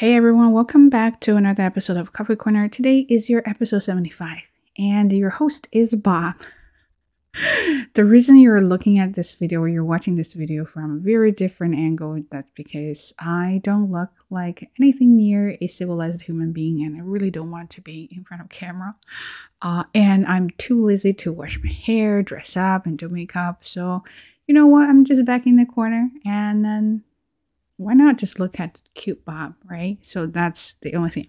Hey everyone, welcome back to another episode of Coffee Corner. Today is your episode 75, and your host is Bob. the reason you're looking at this video or you're watching this video from a very different angle, that's because I don't look like anything near a civilized human being, and I really don't want to be in front of camera. Uh, and I'm too lazy to wash my hair, dress up, and do makeup. So, you know what? I'm just back in the corner, and then why not just look at cute Bob, right? So that's the only thing.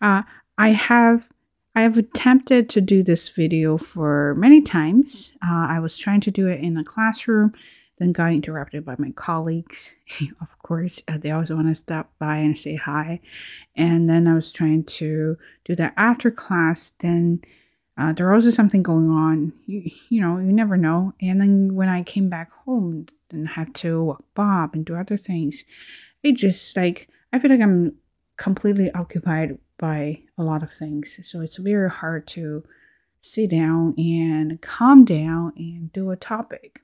Uh, I have I have attempted to do this video for many times. Uh, I was trying to do it in a classroom, then got interrupted by my colleagues. of course, uh, they always want to stop by and say hi. And then I was trying to do that after class. Then uh, there was something going on. You, you know, you never know. And then when I came back home, and have to walk Bob and do other things. It just like I feel like I'm completely occupied by a lot of things. So it's very hard to sit down and calm down and do a topic.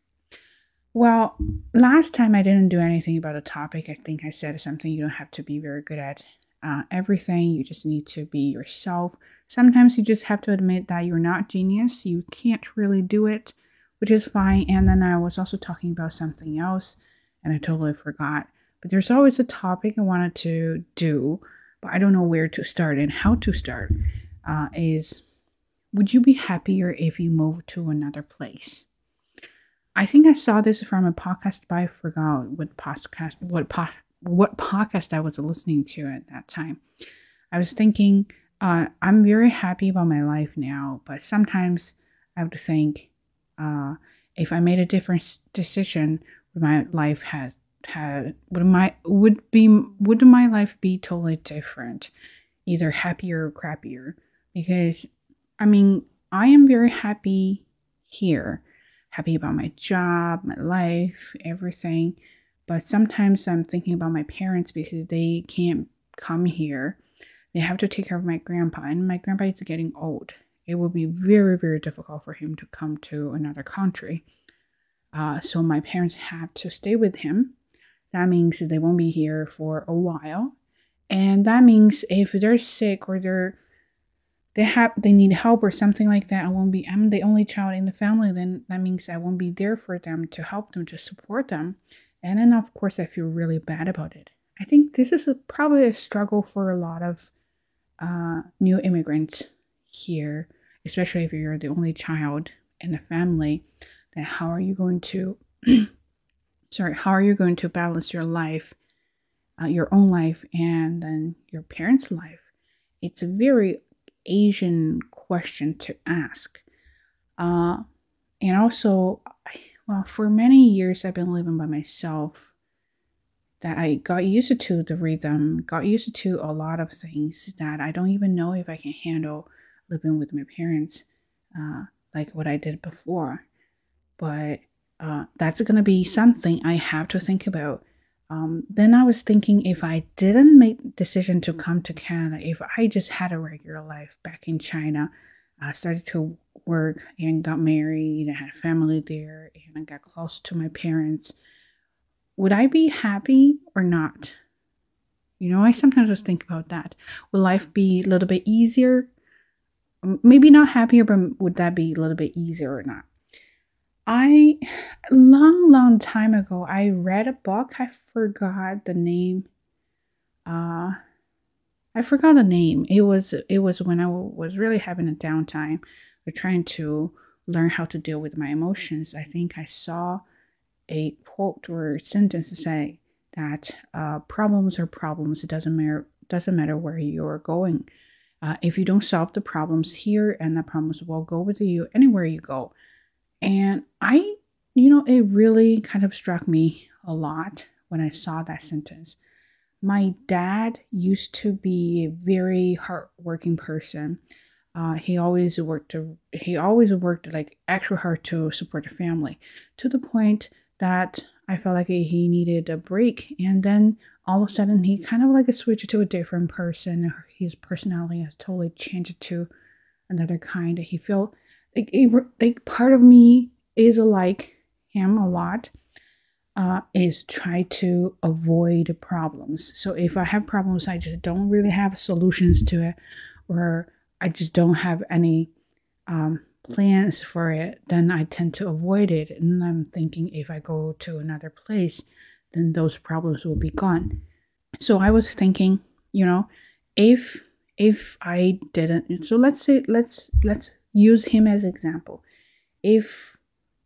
Well, last time I didn't do anything about a topic. I think I said something you don't have to be very good at uh, everything. You just need to be yourself. Sometimes you just have to admit that you're not genius. You can't really do it which is fine. And then I was also talking about something else and I totally forgot. But there's always a topic I wanted to do, but I don't know where to start and how to start. Uh, is would you be happier if you moved to another place? I think I saw this from a podcast, but I forgot what podcast what po- what podcast I was listening to at that time. I was thinking, uh, I'm very happy about my life now, but sometimes I would think, uh, if I made a different decision, would my life had had would my would be would my life be totally different, either happier or crappier? Because I mean, I am very happy here, happy about my job, my life, everything. But sometimes I'm thinking about my parents because they can't come here. They have to take care of my grandpa, and my grandpa is getting old it will be very, very difficult for him to come to another country. Uh, so my parents have to stay with him. That means they won't be here for a while. And that means if they're sick or they're they have they need help or something like that, I won't be I'm the only child in the family, then that means I won't be there for them to help them, to support them. And then of course I feel really bad about it. I think this is a, probably a struggle for a lot of uh, new immigrants here, especially if you're the only child in the family, then how are you going to, sorry, how are you going to balance your life, uh, your own life, and then your parents' life? It's a very Asian question to ask. Uh, and also, well, for many years I've been living by myself. That I got used to the rhythm, got used to a lot of things that I don't even know if I can handle living with my parents uh, like what I did before. But uh, that's to be something I have to think about. Um, then I was thinking if I didn't make decision to come to Canada, if I just had a regular life back in China, I started to work and got married and had family there and I got close to my parents, would I be happy or not? You know, I sometimes just think about that. Will life be a little bit easier maybe not happier, but would that be a little bit easier or not? I long, long time ago, I read a book. I forgot the name. Uh, I forgot the name. It was it was when I was really having a downtime, or trying to learn how to deal with my emotions. I think I saw a quote or sentence say that uh, problems are problems. It doesn't matter doesn't matter where you're going. Uh, if you don't solve the problems here, and the problems will go with you anywhere you go. And I, you know, it really kind of struck me a lot when I saw that sentence. My dad used to be a very hardworking person. Uh, he always worked to, he always worked like extra hard to support the family to the point that I felt like he needed a break. And then all of a sudden, he kind of like switched to a different person. His personality has totally changed to another kind. He felt like, like part of me is like him a lot. Uh, is try to avoid problems. So if I have problems, I just don't really have solutions to it, or I just don't have any um, plans for it, then I tend to avoid it. And I'm thinking if I go to another place, then those problems will be gone. So I was thinking, you know, if if I didn't, so let's say let's let's use him as example. If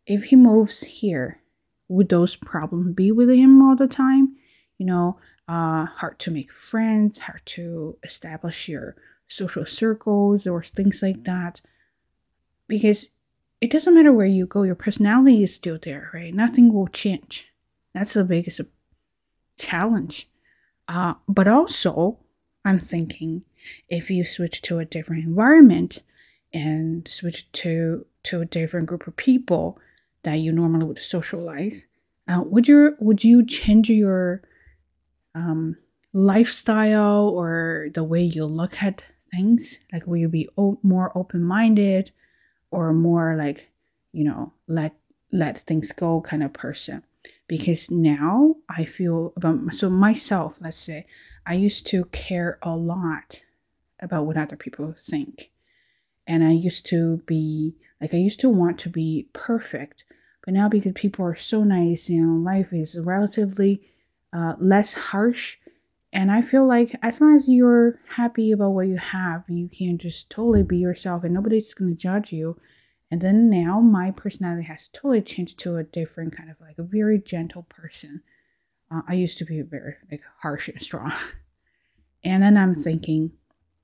if he moves here would those problems be with him all the time? You know, uh, hard to make friends, hard to establish your social circles or things like that. Because it doesn't matter where you go, your personality is still there, right? Nothing will change. That's the biggest challenge. Uh, but also, I'm thinking if you switch to a different environment and switch to to a different group of people, that you normally would socialize, uh, would you would you change your um, lifestyle or the way you look at things? Like, will you be o- more open minded or more like you know let let things go kind of person? Because now I feel about so myself. Let's say I used to care a lot about what other people think, and I used to be like I used to want to be perfect but now, because people are so nice, know, life is relatively uh, less harsh. And I feel like as long as you're happy about what you have, you can just totally be yourself and nobody's to judge you. And then now my personality has totally changed to a different kind of like a very gentle person. Uh, I used to be very like harsh and strong. and then I'm thinking,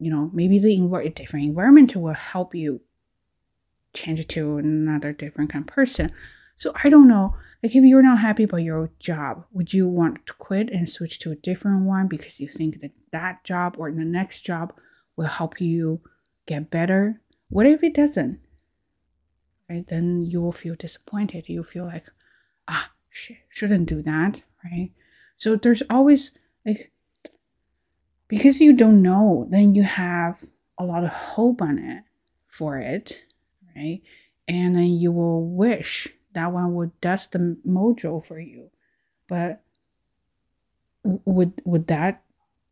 you know, maybe the env- different environment will help you change to another different kind of person. So I don't know. Like if you're not happy about your job, would you want to quit and switch to a different one because you think that that job or the next job will help you get better? What if it doesn't? Right? Then you will feel disappointed. You feel like, ah, shouldn't do that, right? So there's always like because you don't know, then you have a lot of hope on it for it, right? And then you will wish that one would dust the mojo for you. But would would that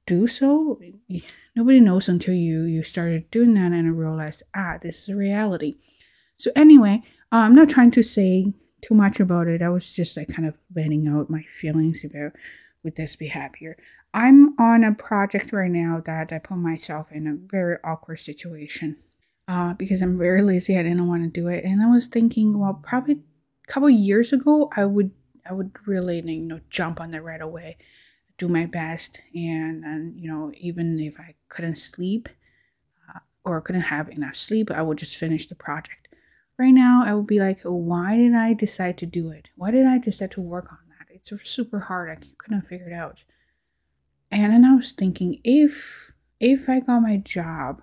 do so? Nobody knows until you you started doing that and realized ah this is reality. So anyway, uh, I'm not trying to say too much about it. I was just like kind of venting out my feelings about would this be happier. I'm on a project right now that I put myself in a very awkward situation. Uh, because I'm very lazy, I didn't want to do it, and I was thinking, well, probably a couple years ago, I would I would really you know jump on that right away, do my best, and and you know even if I couldn't sleep uh, or couldn't have enough sleep, I would just finish the project. Right now, I would be like, why did I decide to do it? Why did I decide to work on? It's super hard. I couldn't figure it out. And then I was thinking, if if I got my job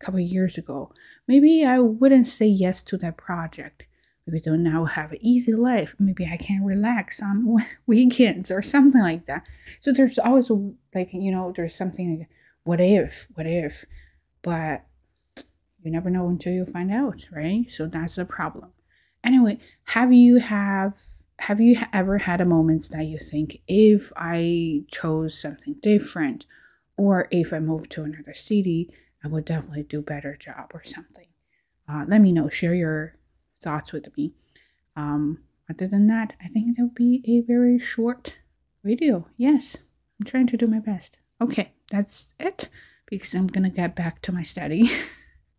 a couple years ago, maybe I wouldn't say yes to that project. Maybe don't now have an easy life. Maybe i can relax on weekends or something like that. So there's always a, like you know there's something like what if what if? But you never know until you find out right? So that's the problem. Anyway have you have have you ever had a moment that you think if i chose something different or if i moved to another city i would definitely do better job or something uh, let me know share your thoughts with me. Um, other than that, I think it'll be a very short video. Yes, I'm trying to do my best. Okay, that's it because I'm gonna get back to my study.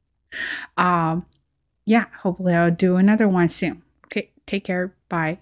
um, yeah, hopefully I'll do another one soon. Okay, take care. Bye.